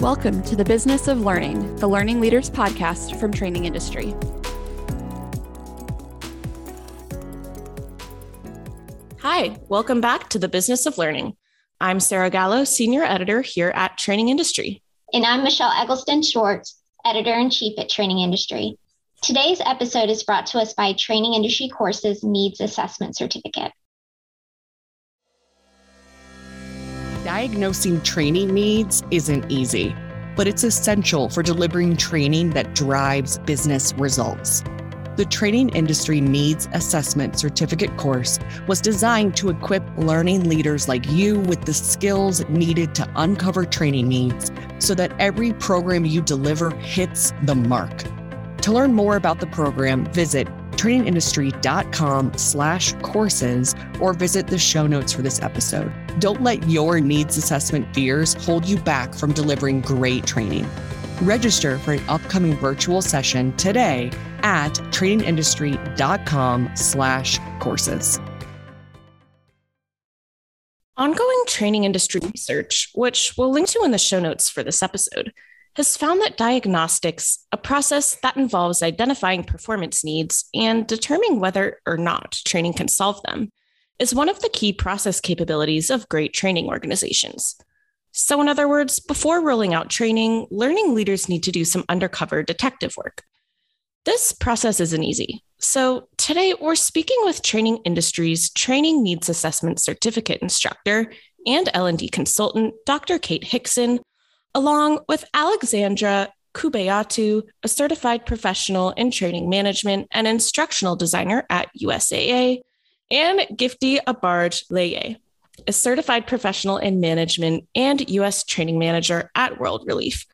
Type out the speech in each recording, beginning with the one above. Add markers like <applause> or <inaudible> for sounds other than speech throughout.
Welcome to the Business of Learning, the Learning Leaders podcast from Training Industry. Hi, welcome back to the Business of Learning. I'm Sarah Gallo, Senior Editor here at Training Industry. And I'm Michelle Eggleston Schwartz, Editor in Chief at Training Industry. Today's episode is brought to us by Training Industry Courses Needs Assessment Certificate. Diagnosing training needs isn't easy, but it's essential for delivering training that drives business results. The Training Industry Needs Assessment Certificate course was designed to equip learning leaders like you with the skills needed to uncover training needs so that every program you deliver hits the mark. To learn more about the program, visit trainingindustry.com slash courses or visit the show notes for this episode. Don't let your needs assessment fears hold you back from delivering great training. Register for an upcoming virtual session today at trainingindustry.com slash courses. Ongoing training industry research, which we'll link to in the show notes for this episode, has found that diagnostics, a process that involves identifying performance needs and determining whether or not training can solve them, is one of the key process capabilities of great training organizations. So, in other words, before rolling out training, learning leaders need to do some undercover detective work. This process isn't easy. So, today we're speaking with Training Industries Training Needs Assessment Certificate instructor and L&D consultant, Dr. Kate Hixson, along with Alexandra Kubebatu, a certified professional in training management and instructional designer at USAA, and Gifty Abagre-Laryea, a certified professional in management and US training manager at World Relief.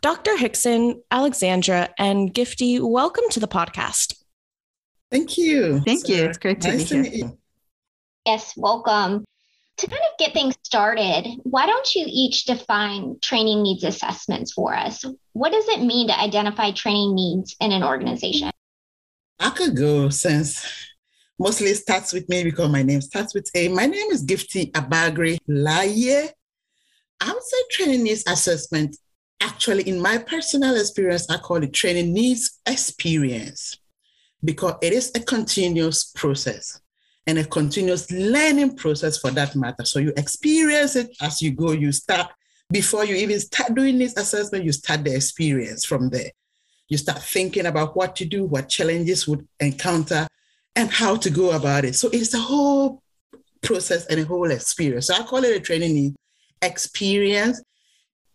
Dr. Hixson, Alexandra, and Gifty, welcome to the podcast. Thank you. Thank you. It's great to nice be here. To meet you. Yes, welcome. To kind of get things started, why don't you each define training needs assessments for us? What does it mean to identify training needs in an organization? I could go since mostly starts with me because my name starts with A. My name is Gifty Abagri Laye. I would say training needs assessment. Actually, in my personal experience, I call it training needs experience because it is a continuous process and a continuous learning process for that matter. So you experience it as you go, you start before you even start doing this assessment, you start the experience from there. You start thinking about what to do, what challenges would encounter, and how to go about it. So it's a whole process and a whole experience. So I call it a training experience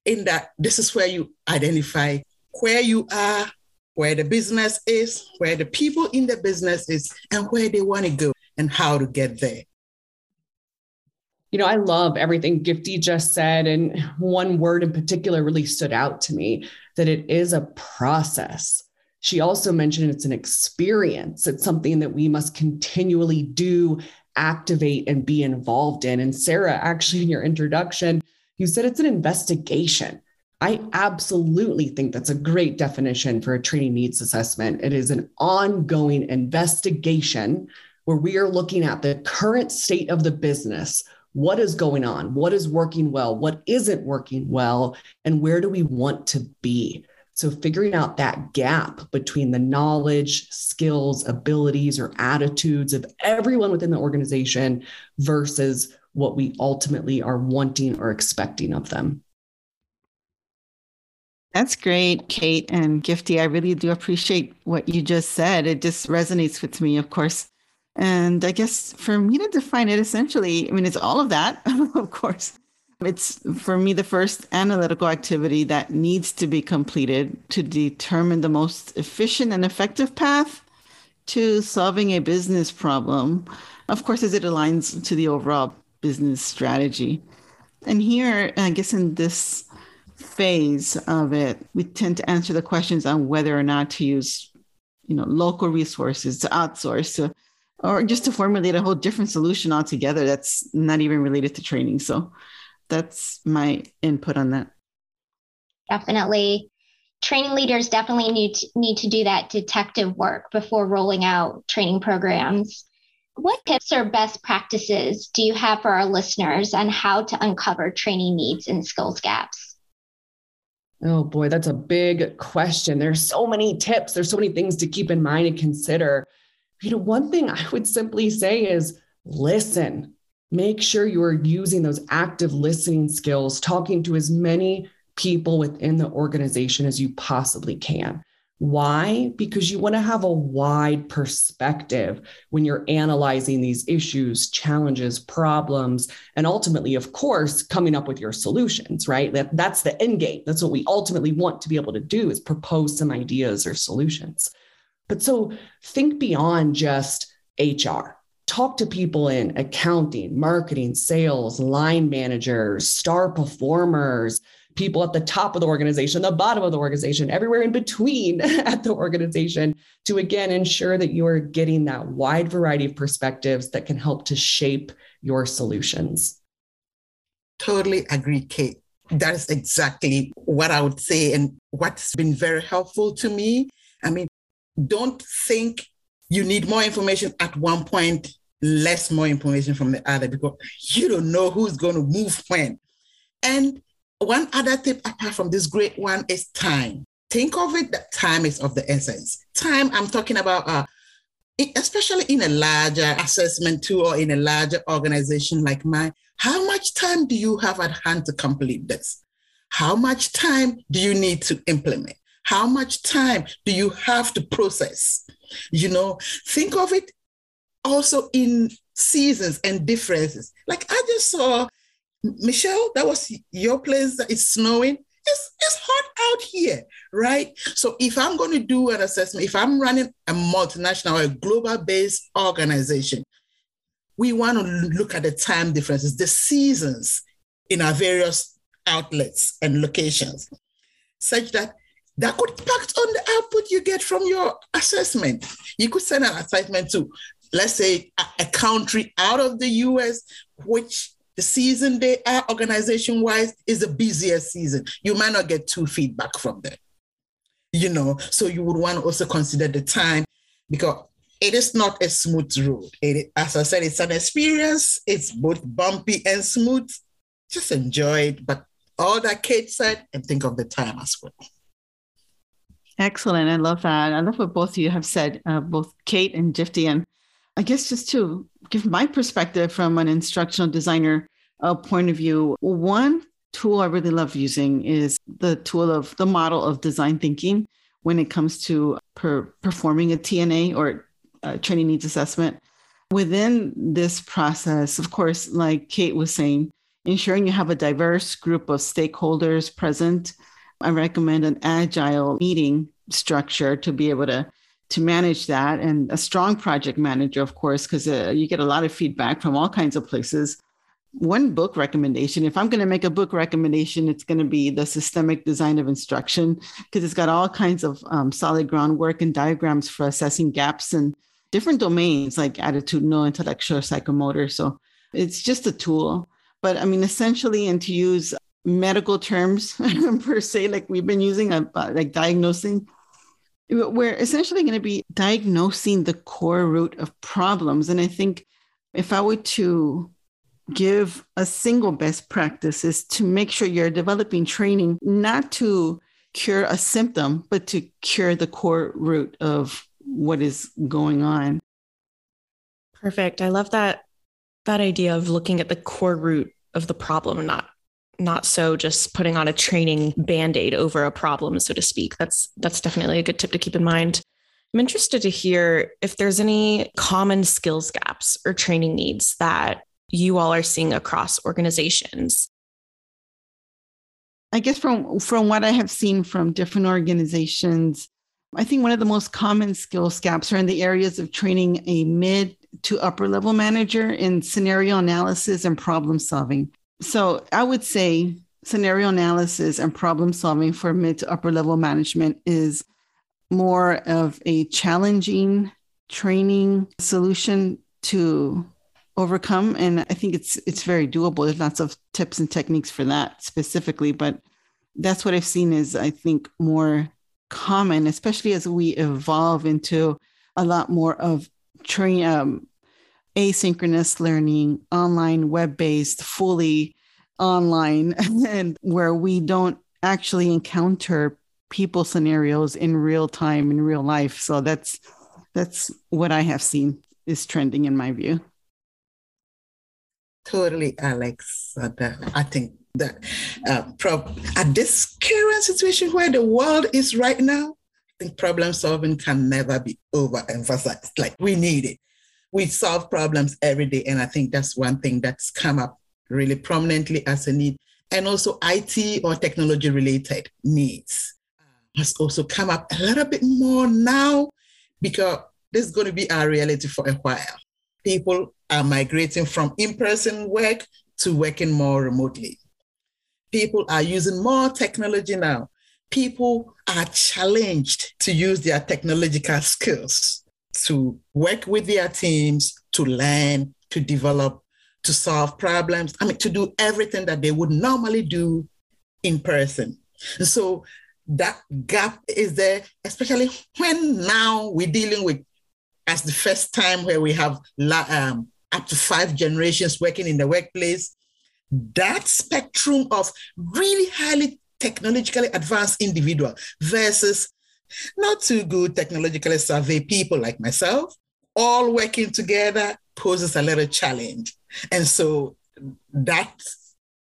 in that this is where you identify where you are, where the business is, where the people in the business is, and where they want to go and how to get there. You know, I love everything Gifty just said. And one word in particular really stood out to me that it is a process. She also mentioned it's an experience, it's something that we must continually do, activate, and be involved in. And Sarah, actually, in your introduction, you said it's an investigation. I absolutely think that's a great definition for a training needs assessment. It is an ongoing investigation where we are looking at the current state of the business. What is going on? What is working well? What isn't working well? And where do we want to be? So, figuring out that gap between the knowledge, skills, abilities, or attitudes of everyone within the organization versus what we ultimately are wanting or expecting of them. That's great, Kate and Gifty. I really do appreciate what you just said. It just resonates with me, of course. And I guess for me to define it essentially, I mean, it's all of that, <laughs> of course. It's for me the first analytical activity that needs to be completed to determine the most efficient and effective path to solving a business problem. Of course, as it aligns to the overall business strategy. And here, I guess in this phase of it, we tend to answer the questions on whether or not to use, you know, local resources to outsource to, or just to formulate a whole different solution altogether that's not even related to training. So that's my input on that. Definitely. Training leaders definitely need to, need to do that detective work before rolling out training programs. What tips or best practices do you have for our listeners on how to uncover training needs and skills gaps? Oh boy, that's a big question. There's so many tips, there's so many things to keep in mind and consider. You know, one thing I would simply say is listen. Make sure you are using those active listening skills, talking to as many people within the organization as you possibly can. Why? Because you want to have a wide perspective when you're analyzing these issues, challenges, problems, and ultimately, of course, coming up with your solutions, right? That, that's the end game. That's what we ultimately want to be able to do is propose some ideas or solutions. But so think beyond just HR. Talk to people in accounting, marketing, sales, line managers, star performers, people at the top of the organization, the bottom of the organization, everywhere in between <laughs> at the organization to again ensure that you are getting that wide variety of perspectives that can help to shape your solutions. Totally agree, Kate. That is exactly what I would say and what's been very helpful to me. I mean, don't think you need more information at one point, less more information from the other because you don't know who's going to move when. And one other tip apart from this great one is time. Think of it that time is of the essence. Time, I'm talking about, uh, especially in a larger assessment tool or in a larger organization like mine. How much time do you have at hand to complete this? How much time do you need to implement? How much time do you have to process? You know, think of it also in seasons and differences. Like I just saw Michelle, that was your place that is snowing. It's, it's hot out here, right? So if I'm going to do an assessment, if I'm running a multinational a global based organization, we want to look at the time differences, the seasons in our various outlets and locations, such that that could impact on the output you get from your assessment. You could send an assessment to, let's say, a, a country out of the US, which the season they are organization wise is the busiest season. You might not get two feedback from them. You know, so you would want to also consider the time because it is not a smooth road. It, as I said, it's an experience. It's both bumpy and smooth. Just enjoy it. But all that Kate said, and think of the time as well. Excellent. I love that. I love what both of you have said, uh, both Kate and Gifty. And I guess just to give my perspective from an instructional designer uh, point of view, one tool I really love using is the tool of the model of design thinking when it comes to per, performing a TNA or a training needs assessment. Within this process, of course, like Kate was saying, ensuring you have a diverse group of stakeholders present. I recommend an agile meeting structure to be able to to manage that and a strong project manager of course because uh, you get a lot of feedback from all kinds of places. One book recommendation if i'm going to make a book recommendation it's going to be the systemic design of instruction because it's got all kinds of um, solid groundwork and diagrams for assessing gaps in different domains like attitudinal intellectual psychomotor. So it's just a tool but i mean essentially and to use medical terms <laughs> per se like we've been using uh, like diagnosing we're essentially going to be diagnosing the core root of problems. And I think if I were to give a single best practice is to make sure you're developing training not to cure a symptom, but to cure the core root of what is going on. Perfect. I love that that idea of looking at the core root of the problem, not not so just putting on a training band-aid over a problem so to speak. That's that's definitely a good tip to keep in mind. I'm interested to hear if there's any common skills gaps or training needs that you all are seeing across organizations. I guess from from what i have seen from different organizations i think one of the most common skills gaps are in the areas of training a mid to upper level manager in scenario analysis and problem solving so I would say scenario analysis and problem solving for mid to upper level management is more of a challenging training solution to overcome. And i think it's it's very doable. There's lots of tips and techniques for that specifically but that's what i've seen is i think more common especially as we evolve into a lot more of train um, asynchronous learning, online, web based, fully online, <laughs> and where we don't actually encounter people scenarios in real time in real life. So that's that's what I have seen is trending in my view. Totally, Alex. I think that uh, prob- at this current situation where the world is right now, I think problem solving can never be overemphasized. Like we need it. We solve problems every day, and I think that's one thing that's come up really prominently as a need, and also IT or technology related needs uh, has also come up a little bit more now because this is going to be our reality for a while. People are migrating from in person work to working more remotely. People are using more technology now. People are challenged to use their technological skills to work with their teams, to learn, to develop, to solve problems. I mean, to do everything that they would normally do in person. So that gap is there, especially when now we're dealing with as the first time where we have um, up to five generations working in the workplace. That spectrum of really highly technologically advanced individual versus not too good technologically savvy people like myself, all working together poses a little challenge. And so that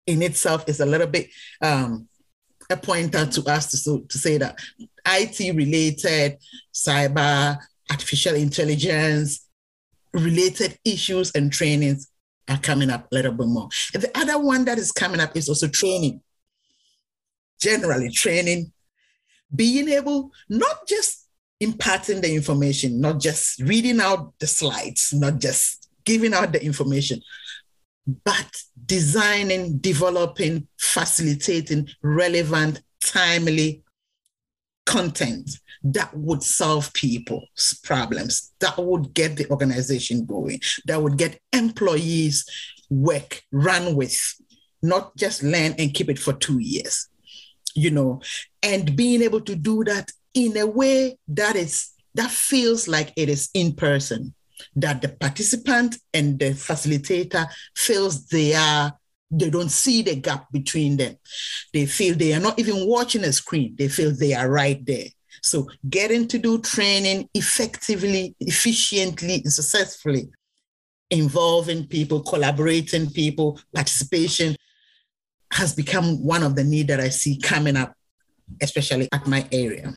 in itself is a little bit um, a pointer to us to, to say that IT related, cyber, artificial intelligence related issues and trainings are coming up a little bit more. And the other one that is coming up is also training. Generally, training, being able not just imparting the information, not just reading out the slides, not just giving out the information, but designing, developing, facilitating relevant, timely content that would solve people's problems, that would get the organization going, that would get employees work, run with, not just learn and keep it for two years, you know, and being able to do that in a way that is that feels like it is in person that the participant and the facilitator feels they are they don't see the gap between them. They feel they are not even watching a screen. They feel they are right there. So getting to do training effectively efficiently and successfully involving people collaborating people participation has become one of the need that i see coming up especially at my area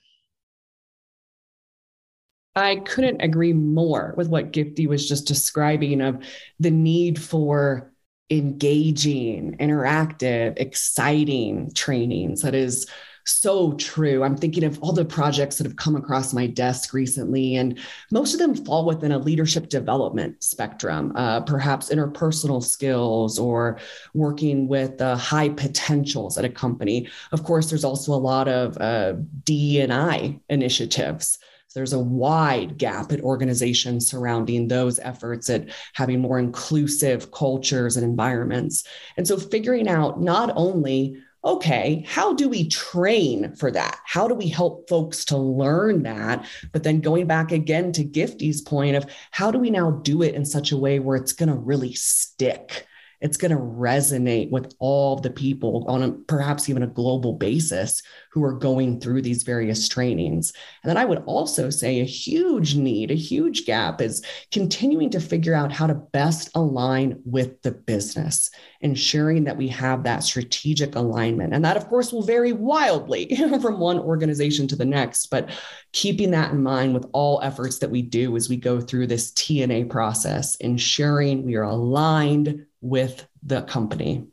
I couldn't agree more with what Gifty was just describing of the need for engaging, interactive, exciting trainings. That is so true. I'm thinking of all the projects that have come across my desk recently, and most of them fall within a leadership development spectrum, uh, perhaps interpersonal skills or working with uh, high potentials at a company. Of course, there's also a lot of uh, D and I initiatives there's a wide gap at organizations surrounding those efforts at having more inclusive cultures and environments. And so figuring out not only okay, how do we train for that? How do we help folks to learn that? But then going back again to Gifty's point of how do we now do it in such a way where it's going to really stick? it's going to resonate with all the people on a, perhaps even a global basis who are going through these various trainings. And then I would also say a huge need, a huge gap is continuing to figure out how to best align with the business, ensuring that we have that strategic alignment. And that, of course, will vary wildly <laughs> from one organization to the next, but keeping that in mind with all efforts that we do as we go through this TNA process, ensuring we are aligned with the company.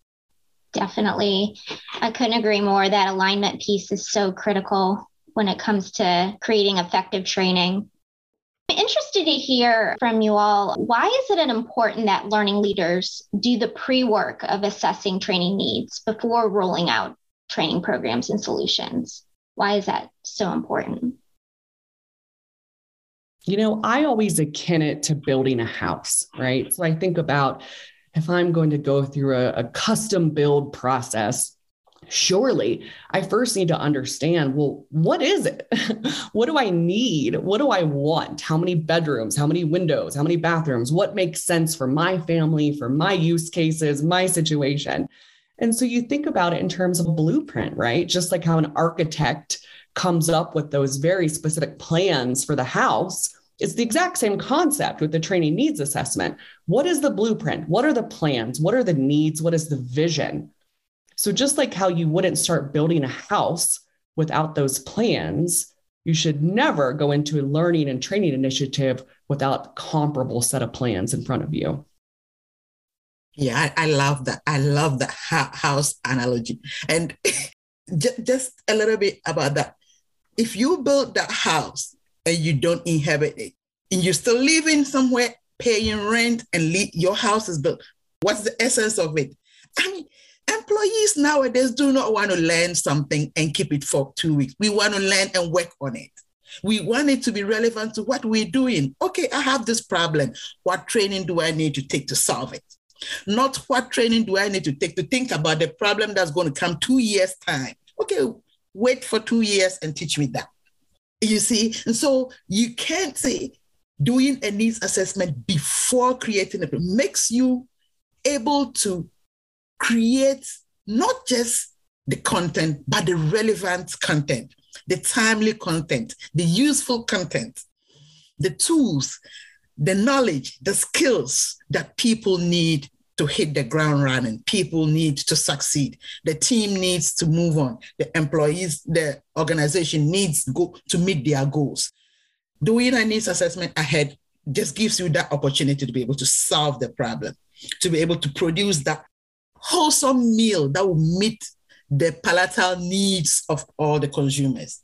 Definitely. I couldn't agree more. That alignment piece is so critical when it comes to creating effective training. I'm interested to hear from you all why is it important that learning leaders do the pre work of assessing training needs before rolling out training programs and solutions? Why is that so important? You know, I always akin it to building a house, right? So I think about if I'm going to go through a, a custom build process, surely I first need to understand well, what is it? <laughs> what do I need? What do I want? How many bedrooms? How many windows? How many bathrooms? What makes sense for my family, for my use cases, my situation? And so you think about it in terms of a blueprint, right? Just like how an architect comes up with those very specific plans for the house. It's the exact same concept with the training needs assessment. What is the blueprint? What are the plans? What are the needs? What is the vision? So, just like how you wouldn't start building a house without those plans, you should never go into a learning and training initiative without comparable set of plans in front of you. Yeah, I, I love that. I love the house analogy. And <laughs> just a little bit about that. If you build that house and you don't inhabit it, and you're still living somewhere, paying rent, and your house is built, what's the essence of it? I mean, employees nowadays do not want to learn something and keep it for two weeks. We want to learn and work on it. We want it to be relevant to what we're doing. Okay, I have this problem. What training do I need to take to solve it? Not what training do I need to take to think about the problem that's going to come two years' time. Okay, wait for two years and teach me that. You see, and so you can't say doing a needs assessment before creating it makes you able to create not just the content, but the relevant content, the timely content, the useful content, the tools, the knowledge, the skills that people need to hit the ground running. People need to succeed. The team needs to move on. The employees, the organization needs to go to meet their goals. Doing a needs assessment ahead just gives you that opportunity to be able to solve the problem, to be able to produce that wholesome meal that will meet the palatal needs of all the consumers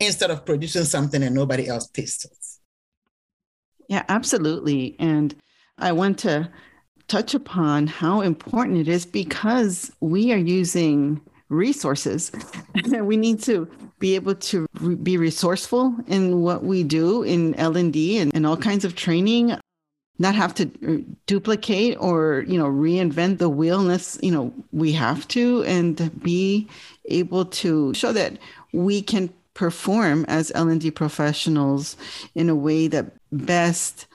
instead of producing something and nobody else tastes it. Yeah, absolutely. And I want to touch upon how important it is because we are using resources. And <laughs> we need to be able to re- be resourceful in what we do in L&D and, and all kinds of training not have to uh, duplicate or you know reinvent the wheel unless you know we have to and be able to show that we can perform as L&D professionals in a way that best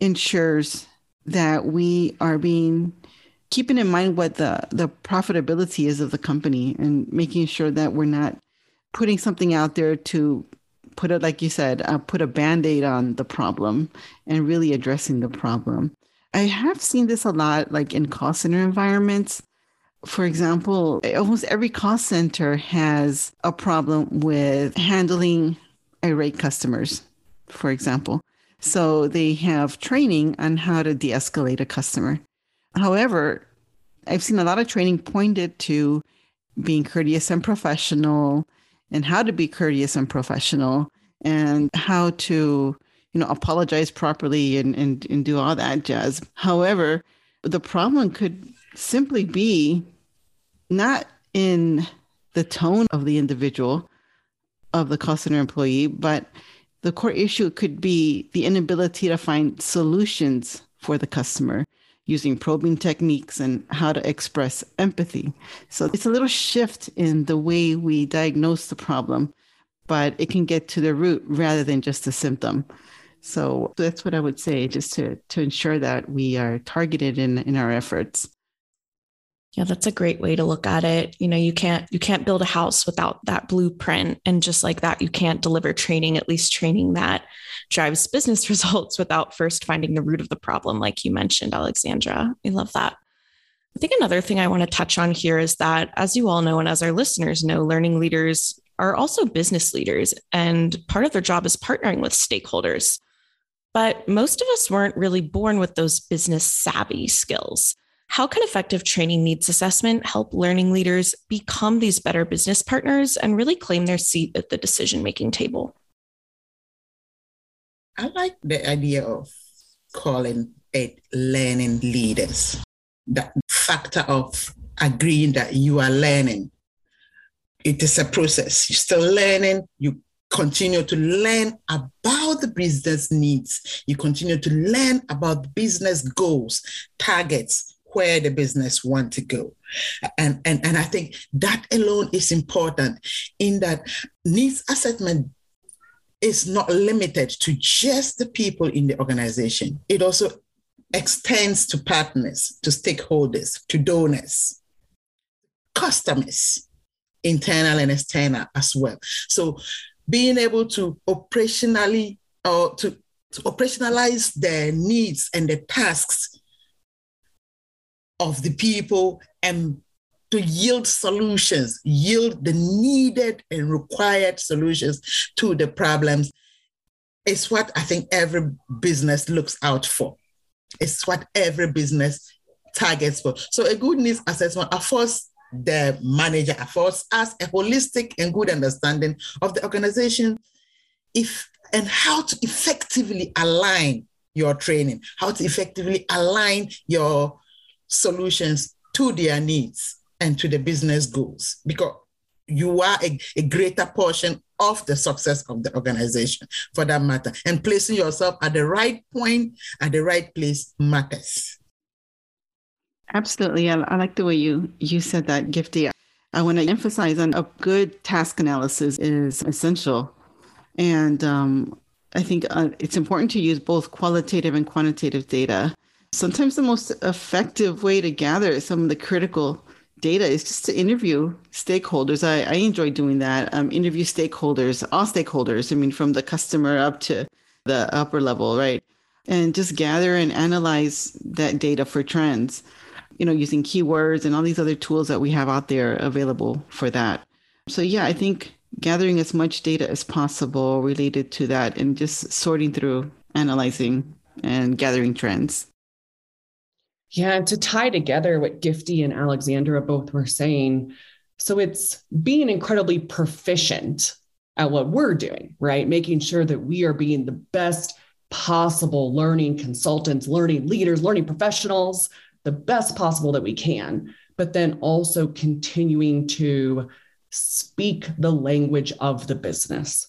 ensures that we are being keeping in mind what the the profitability is of the company and making sure that we're not putting something out there to put it like you said uh, put a band-aid on the problem and really addressing the problem. I have seen this a lot like in call center environments. For example almost every call center has a problem with handling irate customers for example. So they have training on how to de escalate a customer. However, I've seen a lot of training pointed to being courteous and professional and how to be courteous and professional and how to you know apologize properly and, and, and do all that jazz. However the problem could simply be not in the tone of the individual of the call center employee but the core issue could be the inability to find solutions for the customer using probing techniques and how to express empathy. So it's a little shift in the way we diagnose the problem, but it can get to the root rather than just the symptom. So that's what I would say, just to, to ensure that we are targeted in, in our efforts. Yeah, that's a great way to look at it. You know, you can't you can't build a house without that blueprint and just like that you can't deliver training, at least training that drives <laughs> business results without first finding the root of the problem like you mentioned, Alexandra. I love that. I think another thing I want to touch on here is that as you all know and as our listeners know, learning leaders are also business leaders and part of their job is partnering with stakeholders. But most of us weren't really born with those business savvy skills. How can effective training needs assessment help learning leaders become these better business partners and really claim their seat at the decision making table? I like the idea of calling it learning leaders. That factor of agreeing that you are learning. It is a process. You're still learning. You continue to learn about the business needs. You continue to learn about business goals, targets, where the business want to go. And, and, and I think that alone is important in that needs assessment is not limited to just the people in the organization. It also extends to partners, to stakeholders, to donors. customers, internal and external as well. So being able to operationally or to, to operationalize the needs and the tasks of the people and to yield solutions, yield the needed and required solutions to the problems is what I think every business looks out for. It's what every business targets for. So a good needs assessment affords the manager, affords us a holistic and good understanding of the organization if and how to effectively align your training, how to effectively align your solutions to their needs and to the business goals because you are a, a, greater portion of the success of the organization for that matter. And placing yourself at the right point at the right place matters. Absolutely. I, I like the way you you said that gifty. I want to emphasize on a good task analysis is essential. And um, i think uh, it's important to use both qualitative and quantitative data sometimes the most effective way to gather some of the critical data is just to interview stakeholders. I, I enjoy doing that. Um, interview stakeholders, all stakeholders. I mean, from the customer up to the upper level, right? And just gather and analyze that data for trends, you know, using keywords and all these other tools that we have out there available for that. So, yeah, I think gathering as much data as possible related to that and just sorting through, analyzing, and gathering trends. Yeah, and to tie together what Gifty and Alexandra both were saying, so it's being incredibly proficient at what we're doing, right? Making sure that we are being the best possible learning consultants, learning leaders, learning professionals, the best possible that we can, but then also continuing to speak the language of the business.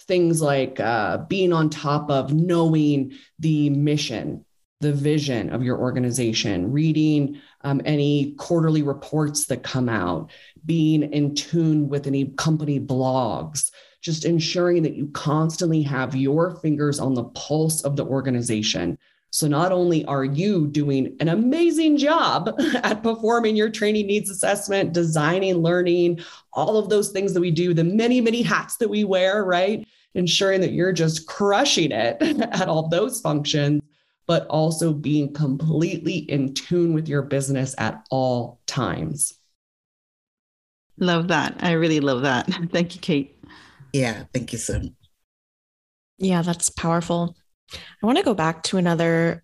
Things like uh, being on top of knowing the mission, the vision of your organization, reading um, any quarterly reports that come out, being in tune with any company blogs, just ensuring that you constantly have your fingers on the pulse of the organization. So, not only are you doing an amazing job <laughs> at performing your training needs assessment, designing, learning, all of those things that we do, the many, many hats that we wear, right? Ensuring that you're just crushing it <laughs> at all those functions but also being completely in tune with your business at all times. Love that. I really love that. <laughs> Thank you, Kate. Yeah, thank you so. Yeah, that's powerful. I want to go back to another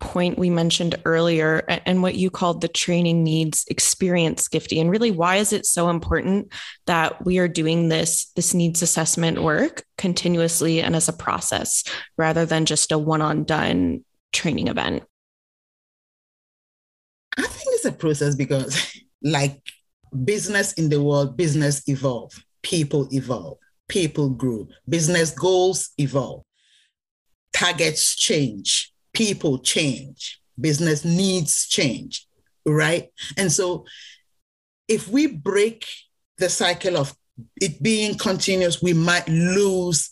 point we mentioned earlier and what you called the training needs experience gifty and really why is it so important that we are doing this this needs assessment work continuously and as a process rather than just a one on done training event? I think it's a process because, <laughs> like business in the world, business evolve, people evolve, people grow, business goals evolve, targets change, people change, business needs change, right? And so, if we break the cycle of it being continuous, we might lose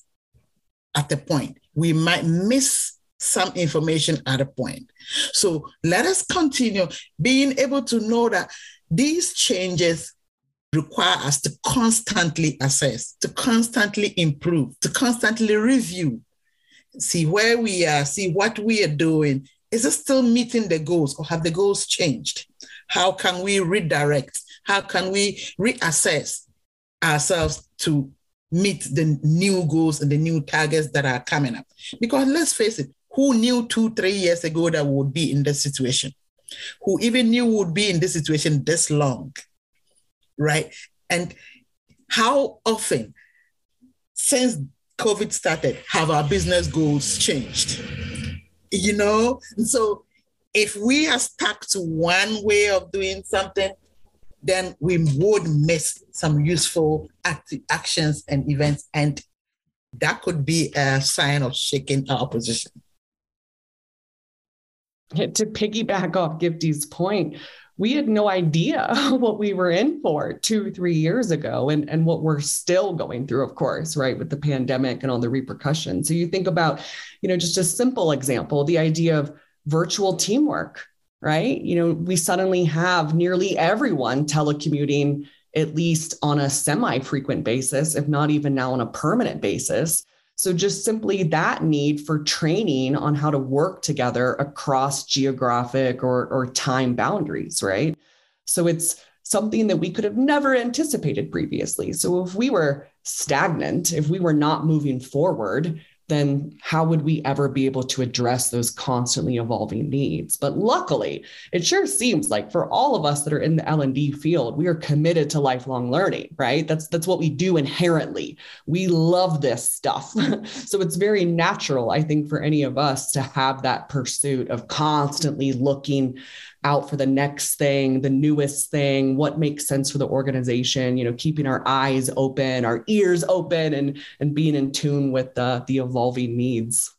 at the point. We might miss some information at a point. So let us continue being able to know that these changes require us to constantly assess, to constantly improve, to constantly review, see where we are, see what we are doing. Is it still meeting the goals or have the goals changed? How can we redirect? How can we reassess ourselves to meet the new goals and the new targets that are coming up? Because let's face it, who knew two, three years ago that would be in this situation? Who even knew would be in this situation this long? Right? And how often since COVID started have our business goals changed? You know, so if we are stuck to one way of doing something, then we would miss some useful act- actions and events. And that could be a sign of shaking our position <laughs> to piggyback off Gifty's point, we had no idea <laughs> what we were in for two, three years ago, and, and what we're still going through, of course, right, with the pandemic and all the repercussions. So you think about, you know, just a simple example, the idea of virtual teamwork. right? You know, we suddenly have nearly everyone telecommuting at least on a semi frequent basis, if not even now on a permanent basis. So, just simply that need for training on how to work together across geographic or, or time boundaries, right? So, it's something that we could have never anticipated previously. So, if we were stagnant, if we were not moving forward, then how would we ever be able to address those constantly evolving needs? But luckily it sure seems like for all of us that are in the l&d field we are committed to lifelong learning right? That's that's what we do inherently. We love this stuff. <laughs> So it's very natural i think for any of us to have that pursuit of constantly looking out for the next thing, the newest thing, what makes sense for the organization, you know, keeping our eyes open, our ears open and and being in tune with the the evolving needs.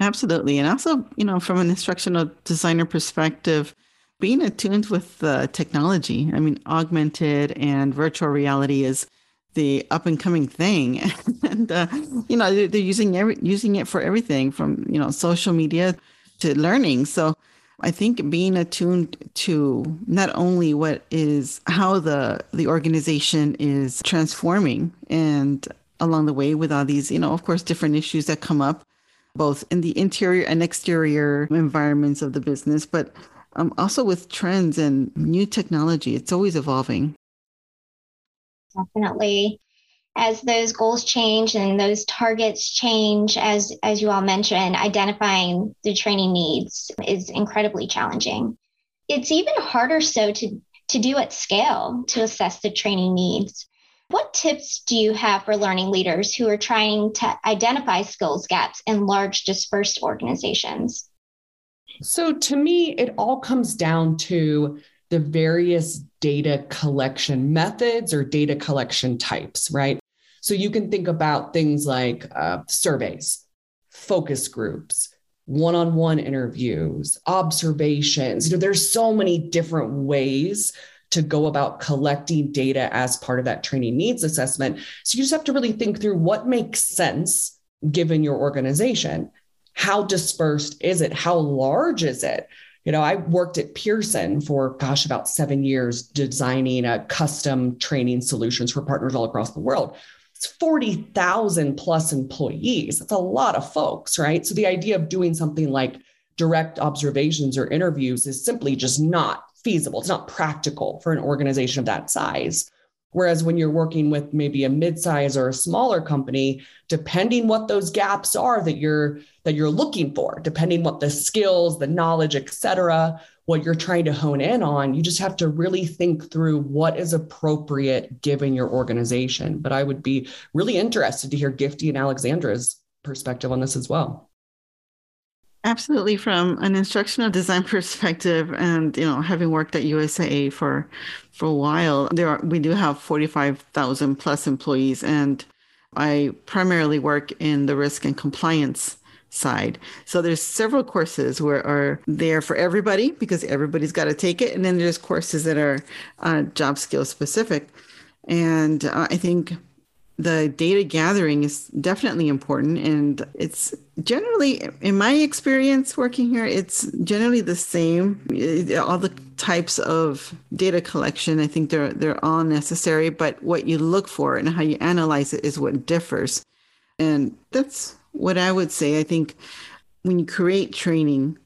Absolutely. And also, you know, from an instructional designer perspective, being attuned with the technology. I mean, augmented and virtual reality is the up and coming thing <laughs> and uh, you know they're, they're using every, using it for everything from you know social media to learning so I think being attuned to not only what is how the the organization is transforming and along the way with all these, you know, of course, different issues that come up, both in the interior and exterior environments of the business, but um, also with trends and new technology. It's always evolving. Definitely as those goals change and those targets change, as as you all mentioned, identifying the training needs is incredibly challenging. It's even harder so to to do at scale to assess the training needs. What tips do you have for learning leaders who are trying to identify skills gaps in large dispersed organizations? So, to me, it all comes down to the various data collection methods or data collection types, right? So you can think about things like uh, surveys, focus groups, one on one interviews, observations. You know, there's so many different ways to go about collecting data as part of that training needs assessment. So you just have to really think through what makes sense given your organization. How dispersed is it? How large is it? You know, I worked at Pearson for, gosh, about seven years designing a custom training solutions for partners all across the world. 40,000 plus employees. That's a lot of folks, right? So the idea of doing something like direct observations or interviews is simply just not feasible. It's not practical for an organization of that size. Whereas when you're working with maybe a midsize or a smaller company, depending what those gaps are that you're that you're looking for, depending what the skills, the knowledge, et cetera, what you're trying to hone in on, you just have to really think through what is appropriate given your organization. But I would be really interested to hear Gifty and Alexandra's perspective on this as well. Absolutely, from an instructional design <laughs> perspective, and you know, having worked at USAA for for a while, there are we do have forty five thousand plus employees, and I primarily work in the risk and compliance side. So there's several courses where are there for everybody because everybody's got to take it, and then there's courses that are uh, job skill specific. And uh, I think the data gathering is definitely important, and it's generally, in my experience working here, it's generally the same. All the types of data collection, I think they're they're all necessary, but what you look for and how you analyze it is what differs. And that's what I would say, I think when you create training,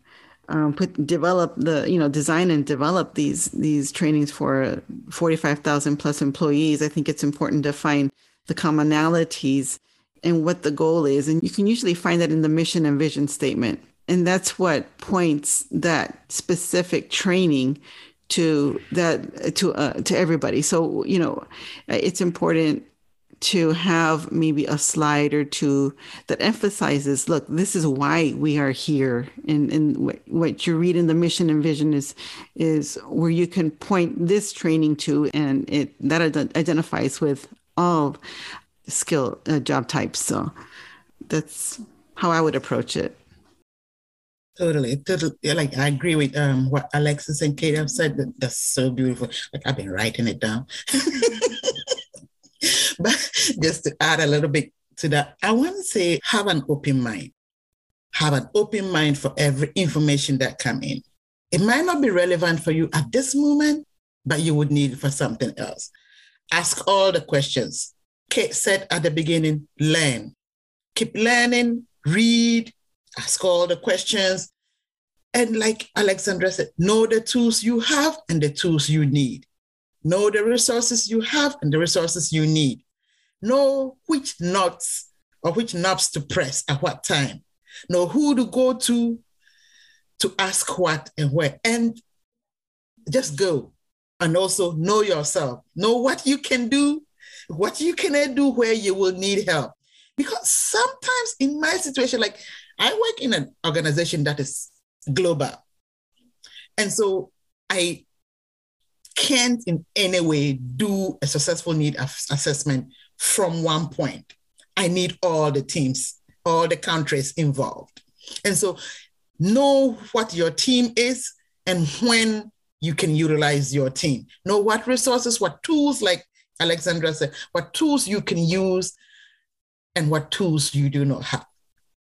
um, put develop the you know design and develop these these trainings for 45,000 plus employees, I think it's important to find the commonalities and what the goal is, and you can usually find that in the mission and vision statement, and that's what points that specific training to that to uh, to everybody. So you know, it's important to have maybe a slide or two that emphasizes look this is why we are here and, and what, you read in the mission and vision is is where you can point this training to and it that identifies with all skill uh, job types so that's how i would approach it Totally, totally. Like I agree with um what Alexis and Kate have said. That, that's so beautiful. Like I've been writing it down. <laughs> <laughs> but just to add a little bit to that, I want to say have an open mind. Have an open mind for every information that come in. It might not be relevant for you at this moment, but you would need it for something else. Ask all the questions. Kate said at the beginning, learn. Keep learning, read, ask all the questions. And like Alexandra said, know the tools you have and the tools you need. Know the resources you have and the resources you need. Know which knots or which knobs to press at what time. Know who to go to to ask what and where. And just go. And also know yourself. Know what you can do, what you cannot do where you will need help. Because sometimes in my situation, like I work in an organization that is global. And so I can't in any way do a successful need assessment from one point. I need all the teams, all the countries involved. And so know what your team is and when you can utilize your team. Know what resources, what tools, like Alexandra said, what tools you can use and what tools you do not have.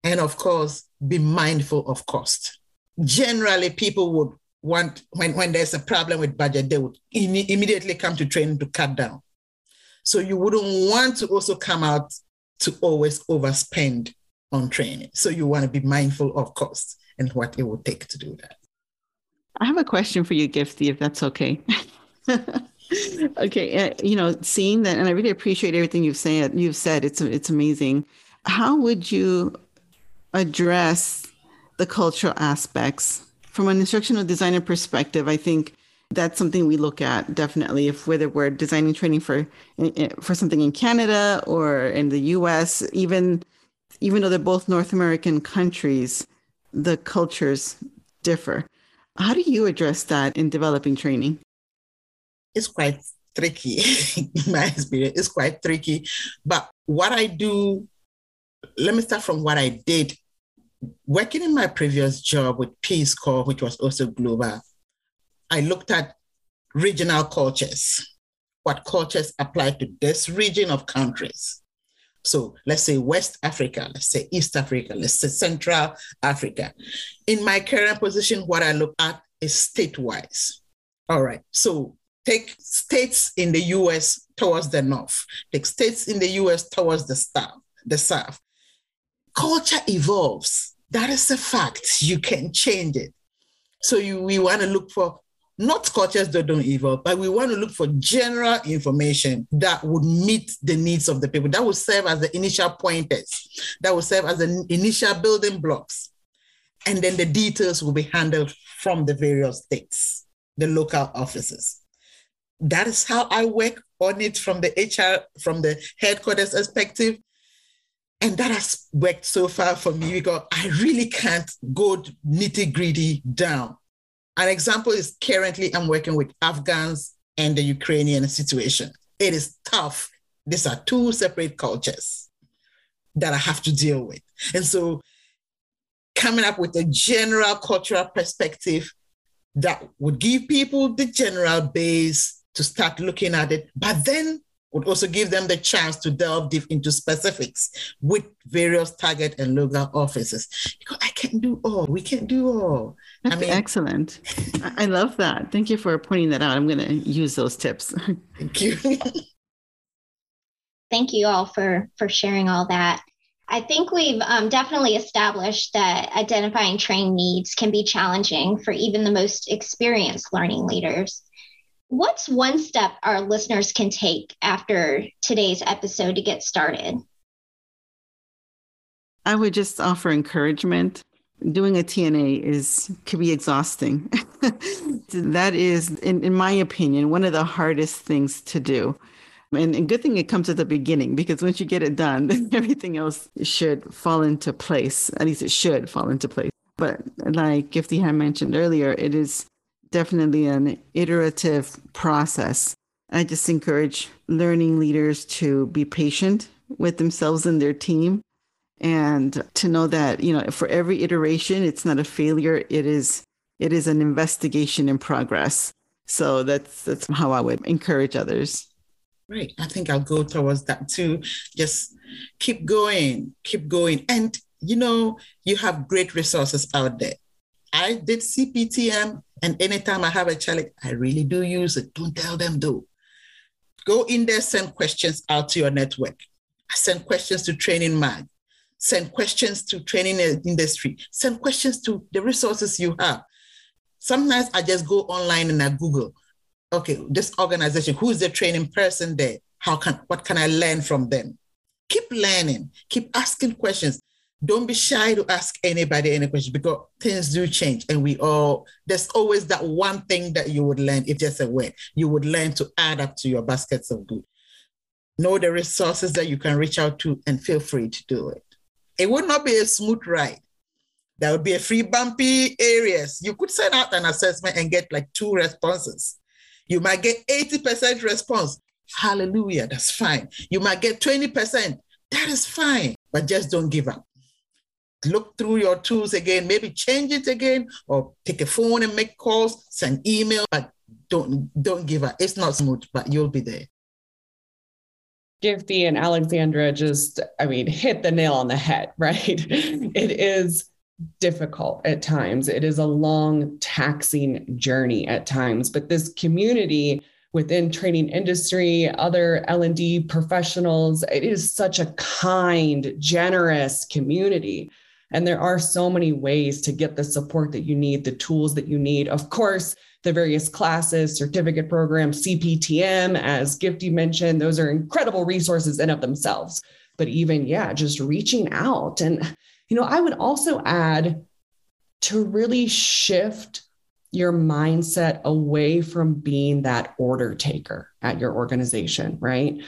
And of course, be mindful of cost. Generally, people would want, when, when there's a problem with budget, they would Im- immediately come to training to cut down. So you wouldn't want to also come out to always overspend on training. So you want to be mindful of cost and what it would take to do that. I have a question for you, Gifty, if that's okay. <laughs> okay, uh, you know, seeing that, and I really appreciate everything you've said. You've said it's it's amazing. How would you address the cultural aspects from an instructional designer perspective? I think that's something we look at definitely if whether we're designing training for eh, eh, for something in Canada or in the US even even though they're both North American countries the cultures differ. How do you address that in developing training? It's quite tricky. In <laughs> my experience it's quite tricky. But what I do let me start from what I did working in my previous job with Peace Corps which was also global I looked at regional cultures, what cultures apply to this region of countries. So let's say West Africa, let's say East Africa, let's say Central Africa. In my current position, what I look at is state-wise. All right. So take states in the US towards the north, take states in the US towards the south, the south. Culture evolves. That is a fact. You can change it. So you, we want to look for not cultures that don't evolve, but we want to look for general information that would meet the needs of the people, that would serve as the initial pointers, that would serve as the initial building blocks. And then the details will be handled from the various states, the local offices. That is how I work on it from the HR, from the headquarters perspective. And that has worked so far for me because I really can't go nitty gritty down an example is currently I'm working with Afghans and the Ukrainian situation. It is tough. These are two separate cultures that I have to deal with. And so coming up with a general cultural perspective that would give people the general base to start looking at it, but then would also give them the chance to delve deep into specifics with various target and local offices. Because I can't do all, we can't do all. That's I mean, excellent. I love that. Thank you for pointing that out. I'm going to use those tips. <laughs> Thank you. <laughs> Thank you all for for sharing all that. I think we've um, definitely established that identifying training needs can be challenging for even the most experienced learning leaders. What's one step our listeners can take after today's episode to get started? I would just offer encouragement doing a TNA is can be exhausting. <laughs> that is, in, in my opinion, one of the hardest things to do. And, and good thing it comes at the beginning because once you get it done, <laughs> everything else should fall into place. At least it should fall into place. But like Gifty had mentioned earlier, it is definitely an iterative process. I just encourage learning leaders to be patient with themselves and their team and to know that you know for every iteration it's not a failure. It is it is an investigation in progress. So that's that's how i would encourage others. Right. I think i'll go towards that too. Just keep going keep going. And you know you have great resources out there I did CPTM, and anytime I have a challenge, I really do use it. Don't tell them though. Go in there, send questions out to your network. Send questions to Training Mag. Send questions to training industry. Send questions to the resources you have. Sometimes I just go online and I Google, okay, this organization, who's the training person there? How can what can I learn from them? Keep learning, keep asking questions. Don't be shy to ask anybody any question because things do change and we all there's always that one thing that you would learn if just a word. You would learn to add up to your baskets of good. Know the resources that you can reach out to and feel free to do it. It would not be a smooth ride. There would be a free bumpy areas. You could send out an assessment and get like two responses. You might get 80% response. Hallelujah, that's fine. You might get 20%. That is fine, but just don't give up. Look through your tools again, maybe change it again, or take a phone and make calls, send email, but don't don't give up. It's not smooth, but you'll be there. Gifty and Alexandra just, I mean, hit the nail on the head, <laughs> right? it is difficult at times. It is a long, taxing journey at times. But this community within training industry, other L&D professionals, it is such a kind, generous community. And there are so many ways to get the support that you need, the tools that you need. Of course, the various classes, certificate programs, CPTM, as Gifty mentioned, those are incredible resources in of themselves. But even, yeah, just reaching out and you know, I would also add to really shift your mindset away from being that order taker at your organization, right?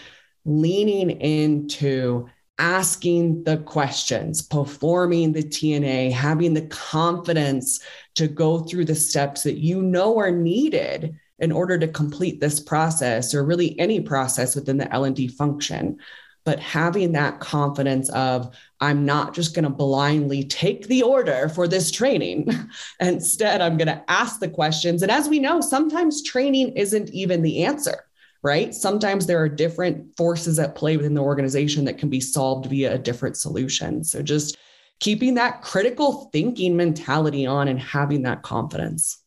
Leaning into asking the questions, performing the TNA, having the confidence to go through the steps that you know are needed in order to complete this process or really any process within the L&D function. But having that confidence of i'm not just going to blindly take the order for this training. <laughs> Instead i'm going to ask the questions. And as we know sometimes training isn't even the answer right sometimes there are different forces at play within the organization that can be solved via a different solution so just keeping that critical thinking mentality on and having that confidence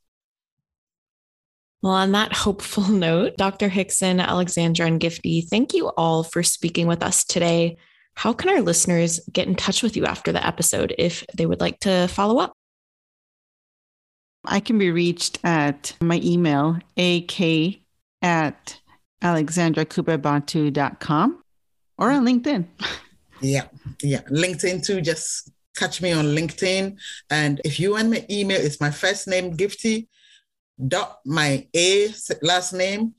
well, on that <laughs> hopeful note, Dr. Hixson, Alexandra, and Gifty, thank you all for speaking with us today. How can our listeners get in touch with you after the episode if they would like to follow up? I can be reached at my email, ak at alexandrakubebatu.com or on LinkedIn. Yeah, yeah. LinkedIn too. Just catch me on LinkedIn. And if you want my email, it's my first name, Gifty, dot my A last name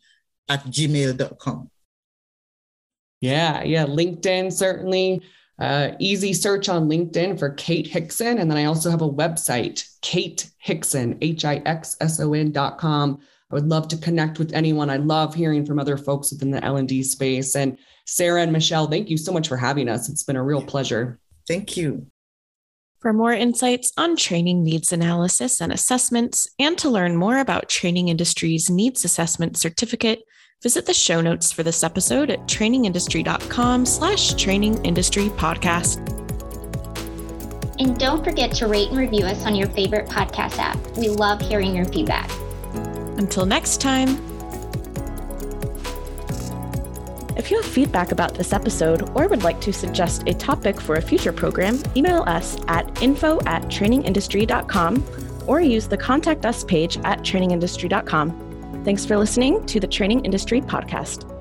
at gmail.com. Yeah, yeah. LinkedIn certainly. Uh, easy search on LinkedIn for Kate Hixson. And then I also have a website, Kate Hixson, H I X S O N dot com. I would love to connect with anyone. I love hearing from other folks within the L&D space. And Sarah and Michelle, thank you so much for having us. It's been a real pleasure. Thank you. For more insights on training needs analysis and assessments, and to learn more about Training Industry's Needs Assessment Certificate, visit the show notes for this episode at trainingindustry.com slash training industry podcast. And don't forget to rate and review us on your favorite podcast app. We love hearing your feedback. Until next time. If you have feedback about this episode or would like to suggest a topic for a future program, email us at info at trainingindustry.com or use the contact us page at trainingindustry.com. Thanks for listening to the Training Industry Podcast.